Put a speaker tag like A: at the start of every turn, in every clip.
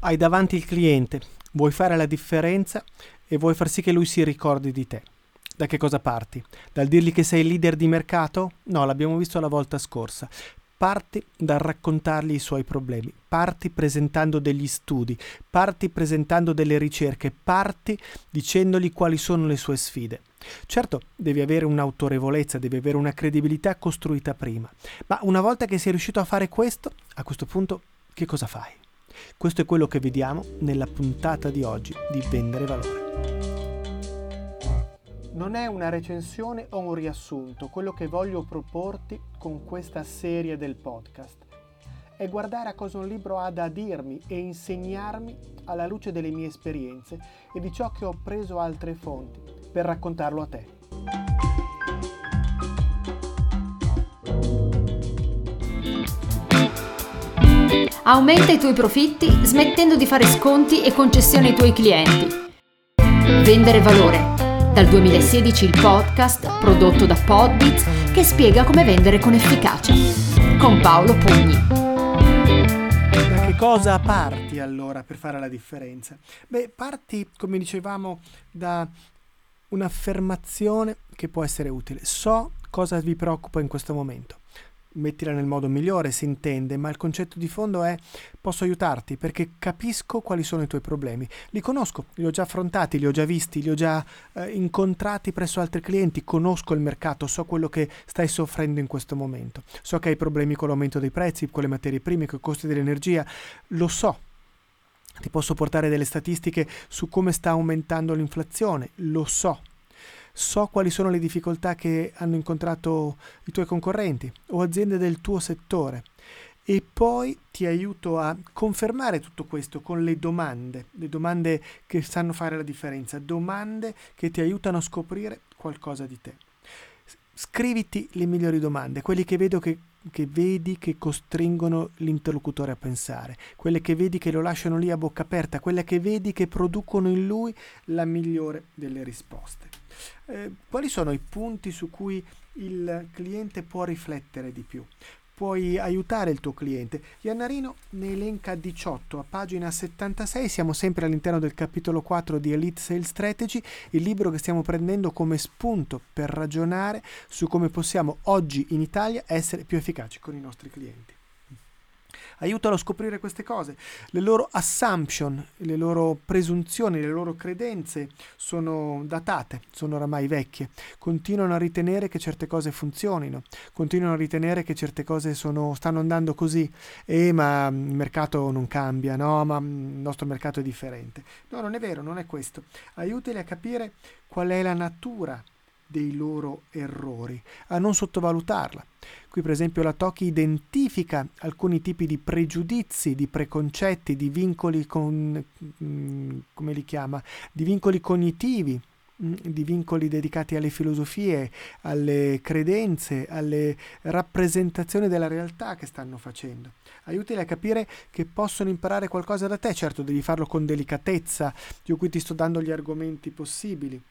A: Hai davanti il cliente, vuoi fare la differenza e vuoi far sì che lui si ricordi di te. Da che cosa parti? Dal dirgli che sei leader di mercato? No, l'abbiamo visto la volta scorsa. Parti dal raccontargli i suoi problemi, parti presentando degli studi, parti presentando delle ricerche, parti dicendogli quali sono le sue sfide. Certo, devi avere un'autorevolezza, devi avere una credibilità costruita prima, ma una volta che sei riuscito a fare questo, a questo punto che cosa fai? Questo è quello che vediamo nella puntata di oggi di Vendere Valore. Non è una recensione o un riassunto quello che voglio proporti con questa serie del podcast. È guardare a cosa un libro ha da dirmi e insegnarmi alla luce delle mie esperienze e di ciò che ho preso altre fonti per raccontarlo a te.
B: Aumenta i tuoi profitti smettendo di fare sconti e concessioni ai tuoi clienti. Vendere valore. Dal 2016 il podcast prodotto da Podbits che spiega come vendere con efficacia. Con Paolo Pugni.
A: Da che cosa parti allora per fare la differenza? Beh, parti, come dicevamo, da un'affermazione che può essere utile. So cosa vi preoccupa in questo momento mettila nel modo migliore, si intende, ma il concetto di fondo è posso aiutarti perché capisco quali sono i tuoi problemi. Li conosco, li ho già affrontati, li ho già visti, li ho già eh, incontrati presso altri clienti, conosco il mercato, so quello che stai soffrendo in questo momento. So che hai problemi con l'aumento dei prezzi, con le materie prime, con i costi dell'energia, lo so. Ti posso portare delle statistiche su come sta aumentando l'inflazione, lo so so quali sono le difficoltà che hanno incontrato i tuoi concorrenti o aziende del tuo settore e poi ti aiuto a confermare tutto questo con le domande, le domande che sanno fare la differenza, domande che ti aiutano a scoprire qualcosa di te. Scriviti le migliori domande, quelle che vedo che, che vedi che costringono l'interlocutore a pensare, quelle che vedi che lo lasciano lì a bocca aperta, quelle che vedi che producono in lui la migliore delle risposte. Eh, quali sono i punti su cui il cliente può riflettere di più? Puoi aiutare il tuo cliente. Iannarino ne elenca 18 a pagina 76, siamo sempre all'interno del capitolo 4 di Elite Sales Strategy, il libro che stiamo prendendo come spunto per ragionare su come possiamo oggi in Italia essere più efficaci con i nostri clienti aiutalo a scoprire queste cose. Le loro assumption, le loro presunzioni, le loro credenze sono datate, sono oramai vecchie, continuano a ritenere che certe cose funzionino, continuano a ritenere che certe cose sono, stanno andando così, e ma il mercato non cambia, no, ma il nostro mercato è differente. No, non è vero, non è questo. Aiutali a capire qual è la natura dei loro errori, a non sottovalutarla. Qui per esempio la Toki identifica alcuni tipi di pregiudizi, di preconcetti, di vincoli con, mm, come li chiama, di vincoli cognitivi, mm, di vincoli dedicati alle filosofie, alle credenze, alle rappresentazioni della realtà che stanno facendo. Aiutali a capire che possono imparare qualcosa da te, certo devi farlo con delicatezza, io qui ti sto dando gli argomenti possibili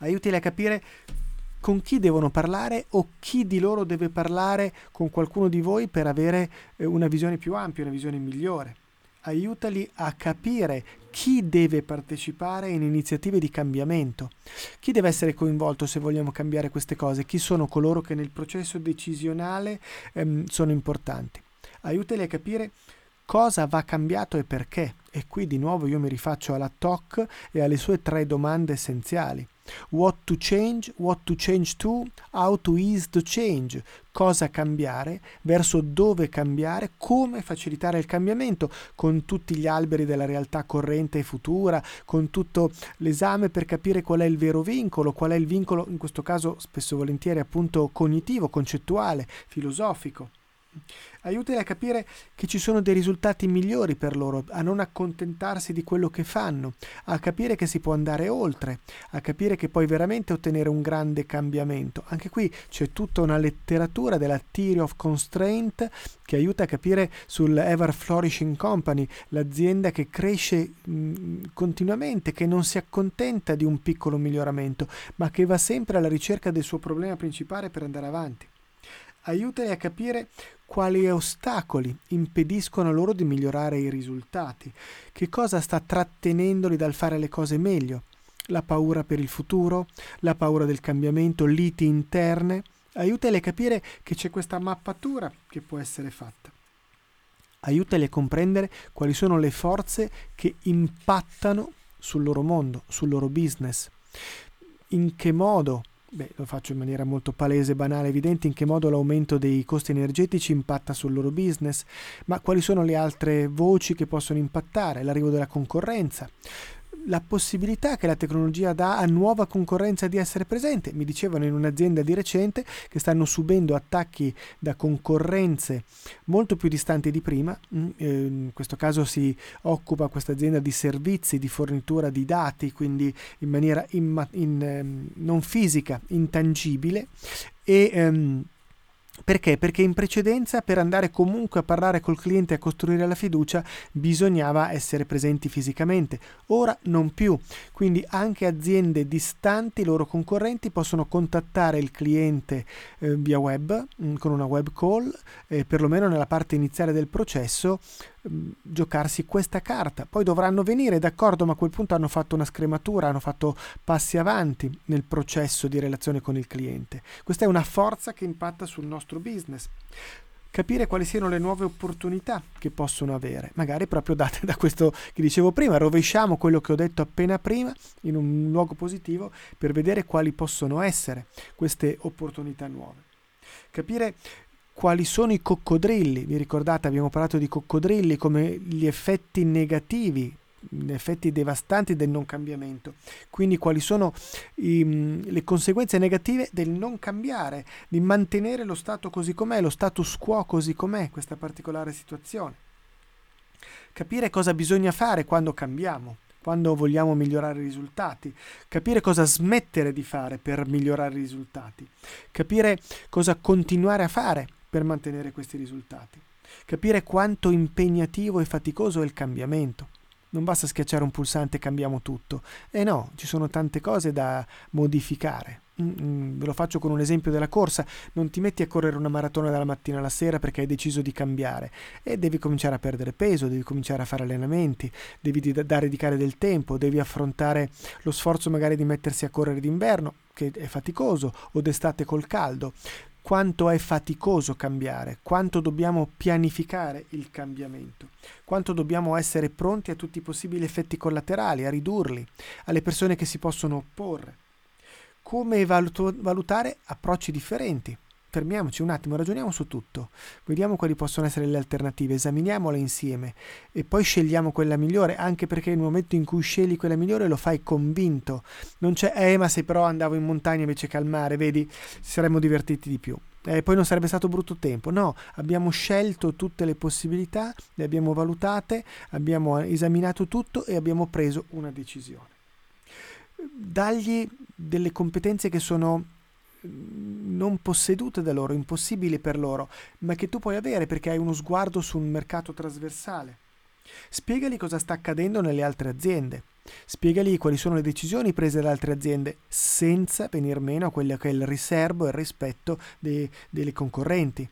A: aiutili a capire con chi devono parlare o chi di loro deve parlare con qualcuno di voi per avere eh, una visione più ampia, una visione migliore. Aiutali a capire chi deve partecipare in iniziative di cambiamento, chi deve essere coinvolto se vogliamo cambiare queste cose, chi sono coloro che nel processo decisionale ehm, sono importanti. Aiutali a capire cosa va cambiato e perché. E qui di nuovo io mi rifaccio alla TOC e alle sue tre domande essenziali. What to change, what to change to, how to ease the change, cosa cambiare, verso dove cambiare, come facilitare il cambiamento con tutti gli alberi della realtà corrente e futura, con tutto l'esame per capire qual è il vero vincolo, qual è il vincolo, in questo caso spesso e volentieri appunto cognitivo, concettuale, filosofico. Aiutali a capire che ci sono dei risultati migliori per loro, a non accontentarsi di quello che fanno, a capire che si può andare oltre, a capire che puoi veramente ottenere un grande cambiamento. Anche qui c'è tutta una letteratura della Theory of Constraint che aiuta a capire sul Ever Flourishing Company, l'azienda che cresce mh, continuamente, che non si accontenta di un piccolo miglioramento, ma che va sempre alla ricerca del suo problema principale per andare avanti aiutali a capire quali ostacoli impediscono loro di migliorare i risultati, che cosa sta trattenendoli dal fare le cose meglio, la paura per il futuro, la paura del cambiamento, liti interne. Aiutali a capire che c'è questa mappatura che può essere fatta. Aiutali a comprendere quali sono le forze che impattano sul loro mondo, sul loro business. In che modo Beh, lo faccio in maniera molto palese, banale, evidente in che modo l'aumento dei costi energetici impatta sul loro business, ma quali sono le altre voci che possono impattare? L'arrivo della concorrenza, la possibilità che la tecnologia dà a nuova concorrenza di essere presente. Mi dicevano in un'azienda di recente che stanno subendo attacchi da concorrenze molto più distanti di prima. Mm, eh, in questo caso si occupa questa azienda di servizi di fornitura di dati, quindi in maniera in, in, ehm, non fisica, intangibile. E, um, perché? Perché in precedenza per andare comunque a parlare col cliente e a costruire la fiducia bisognava essere presenti fisicamente, ora non più. Quindi anche aziende distanti, loro concorrenti, possono contattare il cliente eh, via web, mh, mm, con una web call, eh, perlomeno nella parte iniziale del processo, giocarsi questa carta. Poi dovranno venire, d'accordo, ma a quel punto hanno fatto una scrematura, hanno fatto passi avanti nel processo di relazione con il cliente. Questa è una forza che impatta sul nostro business. Capire quali siano le nuove opportunità che possono avere, magari proprio date da questo che dicevo prima, rovesciamo quello che ho detto appena prima in un luogo positivo per vedere quali possono essere queste opportunità nuove. Capire quali sono i coccodrilli. Vi ricordate, abbiamo parlato di coccodrilli come gli effetti negativi, gli effetti devastanti del non cambiamento. Quindi quali sono i, le conseguenze negative del non cambiare, di mantenere lo stato così com'è, lo status quo così com'è, questa particolare situazione. Capire cosa bisogna fare quando cambiamo quando vogliamo migliorare i risultati, capire cosa smettere di fare per migliorare i risultati, capire cosa continuare a fare per mantenere questi risultati. Capire quanto impegnativo e faticoso è il cambiamento. Non basta schiacciare un pulsante e cambiamo tutto. Eh no, ci sono tante cose da modificare. Mm, mm, ve lo faccio con un esempio della corsa. Non ti metti a correre una maratona dalla mattina alla sera perché hai deciso di cambiare e devi cominciare a perdere peso, devi cominciare a fare allenamenti, devi da dedicare del tempo, devi affrontare lo sforzo magari di mettersi a correre d'inverno, che è faticoso, o d'estate col caldo quanto è faticoso cambiare, quanto dobbiamo pianificare il cambiamento, quanto dobbiamo essere pronti a tutti i possibili effetti collaterali, a ridurli, alle persone che si possono opporre. Come valut- valutare approcci differenti fermiamoci un attimo, ragioniamo su tutto, vediamo quali possono essere le alternative, esaminiamole insieme e poi scegliamo quella migliore, anche perché nel momento in cui scegli quella migliore lo fai convinto. Non c'è, eh, ma se però andavo in montagna invece che al mare, vedi, saremmo divertiti di più. Eh, poi non sarebbe stato brutto tempo. No, abbiamo scelto tutte le possibilità, le abbiamo valutate, abbiamo esaminato tutto e abbiamo preso una decisione. Dagli delle competenze che sono non possedute da loro, impossibili per loro, ma che tu puoi avere perché hai uno sguardo su un mercato trasversale. Spiegali cosa sta accadendo nelle altre aziende. Spiegali quali sono le decisioni prese da altre aziende senza venir meno a quello che è il riservo e il rispetto dei, delle concorrenti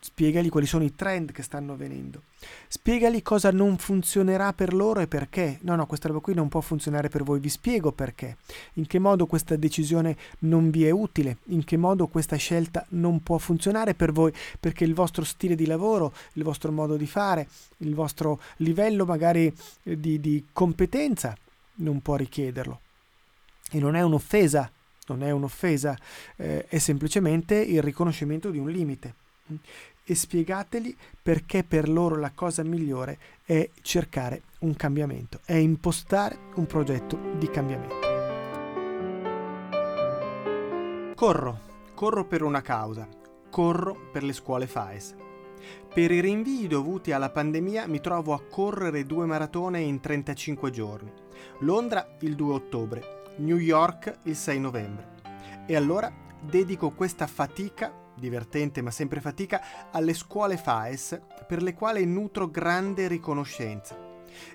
A: spiegali quali sono i trend che stanno avvenendo, spiegali cosa non funzionerà per loro e perché. No, no, questa roba qui non può funzionare per voi, vi spiego perché, in che modo questa decisione non vi è utile, in che modo questa scelta non può funzionare per voi, perché il vostro stile di lavoro, il vostro modo di fare, il vostro livello magari eh, di, di competenza non può richiederlo. E non è un'offesa, non è un'offesa, eh, è semplicemente il riconoscimento di un limite e spiegateli perché per loro la cosa migliore è cercare un cambiamento, è impostare un progetto di cambiamento. Corro, corro per una causa, corro per le scuole FAES. Per i rinvii dovuti alla pandemia mi trovo a correre due maratone in 35 giorni. Londra il 2 ottobre, New York il 6 novembre. E allora dedico questa fatica divertente ma sempre fatica, alle scuole FAES per le quali nutro grande riconoscenza,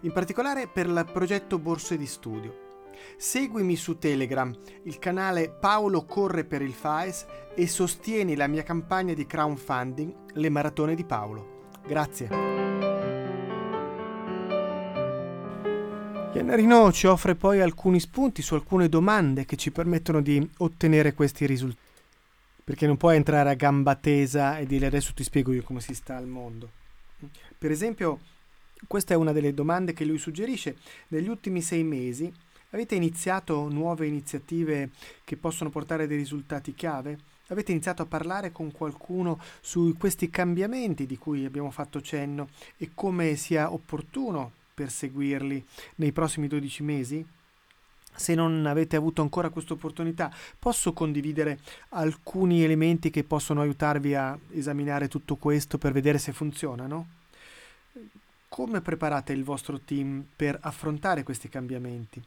A: in particolare per il progetto Borse di Studio. Seguimi su Telegram, il canale Paolo Corre per il FAES e sostieni la mia campagna di crowdfunding Le Maratone di Paolo. Grazie. Iannarino ci offre poi alcuni spunti su alcune domande che ci permettono di ottenere questi risultati. Perché non puoi entrare a gamba tesa e dire adesso ti spiego io come si sta al mondo. Per esempio, questa è una delle domande che lui suggerisce. Negli ultimi sei mesi Avete iniziato nuove iniziative che possono portare dei risultati chiave? Avete iniziato a parlare con qualcuno su questi cambiamenti di cui abbiamo fatto cenno e come sia opportuno perseguirli nei prossimi 12 mesi? Se non avete avuto ancora questa opportunità, posso condividere alcuni elementi che possono aiutarvi a esaminare tutto questo per vedere se funzionano? Come preparate il vostro team per affrontare questi cambiamenti?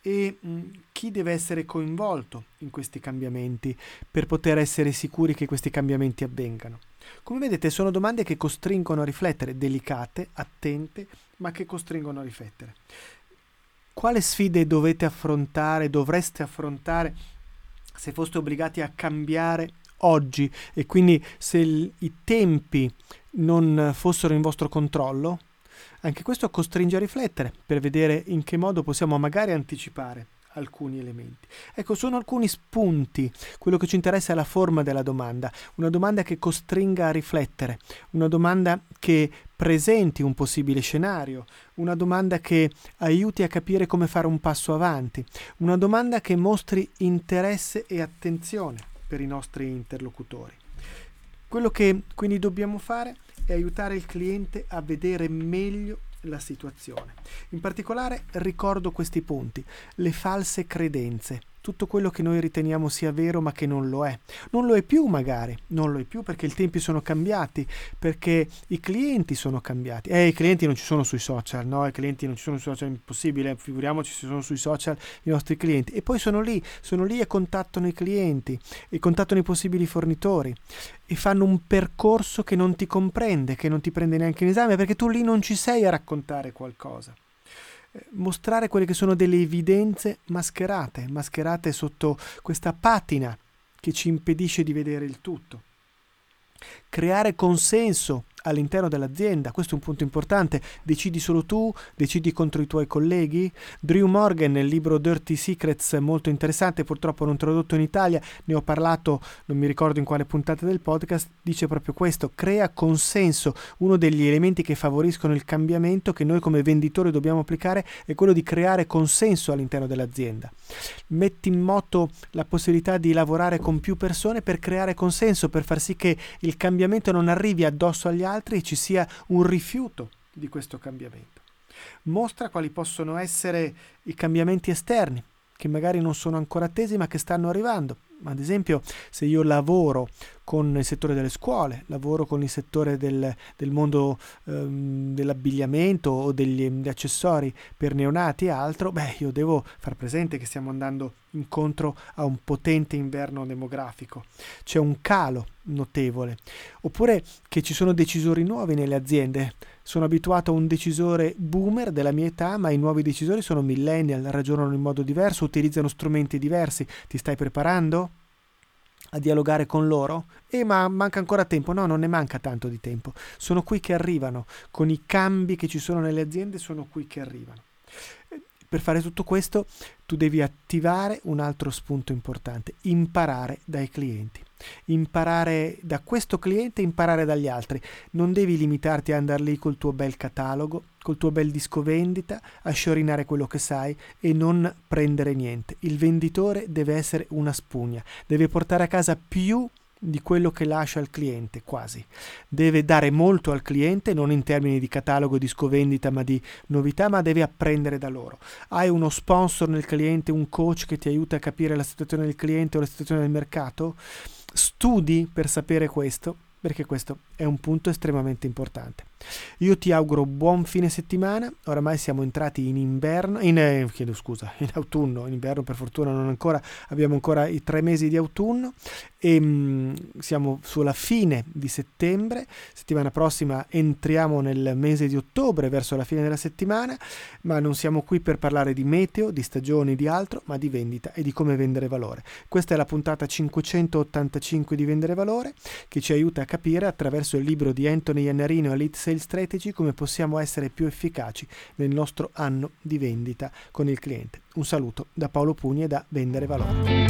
A: e mh, chi deve essere coinvolto in questi cambiamenti per poter essere sicuri che questi cambiamenti avvengano. Come vedete sono domande che costringono a riflettere, delicate, attente, ma che costringono a riflettere. Quale sfide dovete affrontare, dovreste affrontare se foste obbligati a cambiare oggi e quindi se il, i tempi non fossero in vostro controllo? Anche questo costringe a riflettere per vedere in che modo possiamo magari anticipare alcuni elementi. Ecco, sono alcuni spunti. Quello che ci interessa è la forma della domanda, una domanda che costringa a riflettere, una domanda che presenti un possibile scenario, una domanda che aiuti a capire come fare un passo avanti, una domanda che mostri interesse e attenzione per i nostri interlocutori. Quello che quindi dobbiamo fare è aiutare il cliente a vedere meglio la situazione. In particolare ricordo questi punti, le false credenze, tutto quello che noi riteniamo sia vero ma che non lo è. Non lo è più magari, non lo è più perché i tempi sono cambiati, perché i clienti sono cambiati. Eh, i clienti non ci sono sui social, no? I clienti non ci sono sui social, è impossibile, figuriamoci se sono sui social i nostri clienti. E poi sono lì, sono lì e contattano i clienti, e contattano i possibili fornitori e fanno un percorso che non ti comprende, che non ti prende neanche in esame, perché tu lì non ci sei a raccontare qualcosa mostrare quelle che sono delle evidenze mascherate, mascherate sotto questa patina che ci impedisce di vedere il tutto. Creare consenso all'interno dell'azienda, questo è un punto importante, decidi solo tu, decidi contro i tuoi colleghi. Drew Morgan nel libro Dirty Secrets, molto interessante, purtroppo non tradotto in Italia, ne ho parlato, non mi ricordo in quale puntata del podcast, dice proprio questo, crea consenso, uno degli elementi che favoriscono il cambiamento che noi come venditori dobbiamo applicare è quello di creare consenso all'interno dell'azienda. Metti in moto la possibilità di lavorare con più persone per creare consenso, per far sì che il cambiamento non arrivi addosso agli altri e ci sia un rifiuto di questo cambiamento. Mostra quali possono essere i cambiamenti esterni, che magari non sono ancora attesi ma che stanno arrivando. Ad esempio, se io lavoro con il settore delle scuole, lavoro con il settore del, del mondo ehm, dell'abbigliamento o degli, degli, accessori per neonati e altro, beh, io devo far presente che stiamo andando incontro a un potente inverno demografico. C'è un calo notevole. Oppure che ci sono decisori nuovi nelle aziende. Sono abituato a un decisore boomer della mia età, ma i nuovi decisori sono millennial, ragionano in modo diverso, utilizzano strumenti diversi. Ti stai preparando? a dialogare con loro? Eh, ma manca ancora tempo. No, non ne manca tanto di tempo. Sono qui che arrivano. Con i cambi che ci sono nelle aziende, sono qui che arrivano. Per fare tutto questo, tu devi attivare un altro spunto importante, imparare dai clienti. Imparare da questo cliente, imparare dagli altri. Non devi limitarti a andare lì col tuo bel catalogo, col tuo bel disco vendita, a sciorinare quello che sai e non prendere niente. Il venditore deve essere una spugna, deve portare a casa più di quello che lascia al cliente, quasi. Deve dare molto al cliente, non in termini di catalogo, di scovendita, ma di novità, ma deve apprendere da loro. Hai uno sponsor nel cliente, un coach che ti aiuta a capire la situazione del cliente o la situazione del mercato? Studi per sapere questo, perché questo è un punto estremamente importante. Io ti auguro buon fine settimana, oramai siamo entrati in inverno, in, eh, chiedo scusa, in autunno, in inverno per fortuna non ancora, abbiamo ancora i tre mesi di autunno. E mm, siamo sulla fine di settembre, settimana prossima entriamo nel mese di ottobre verso la fine della settimana, ma non siamo qui per parlare di meteo, di stagioni, di altro, ma di vendita e di come vendere valore. Questa è la puntata 585 di Vendere Valore che ci aiuta a capire attraverso il libro di Anthony Iannarino Elite Sales Strategy come possiamo essere più efficaci nel nostro anno di vendita con il cliente. Un saluto da Paolo Pugni e da Vendere Valore.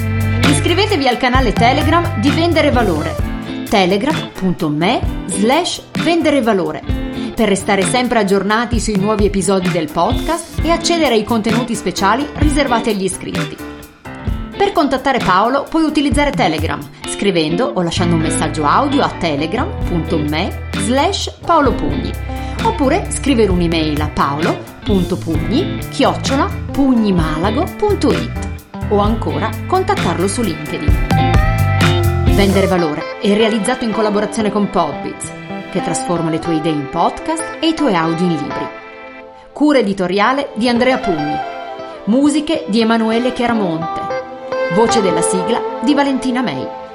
B: Iscrivetevi al canale Telegram di Vendere Valore telegram.me slash vendere valore per restare sempre aggiornati sui nuovi episodi del podcast e accedere ai contenuti speciali riservati agli iscritti. Per contattare Paolo puoi utilizzare Telegram scrivendo o lasciando un messaggio audio a telegram.me slash paolopugni oppure scrivere un'email a paolo.pugni chiocciola pugnimalago.it o ancora contattarlo su LinkedIn. Vendere valore è realizzato in collaborazione con Podbiz, che trasforma le tue idee in podcast e i tuoi audio in libri. Cura editoriale di Andrea Pugni. Musiche di Emanuele Chiaramonte. Voce della sigla di Valentina May.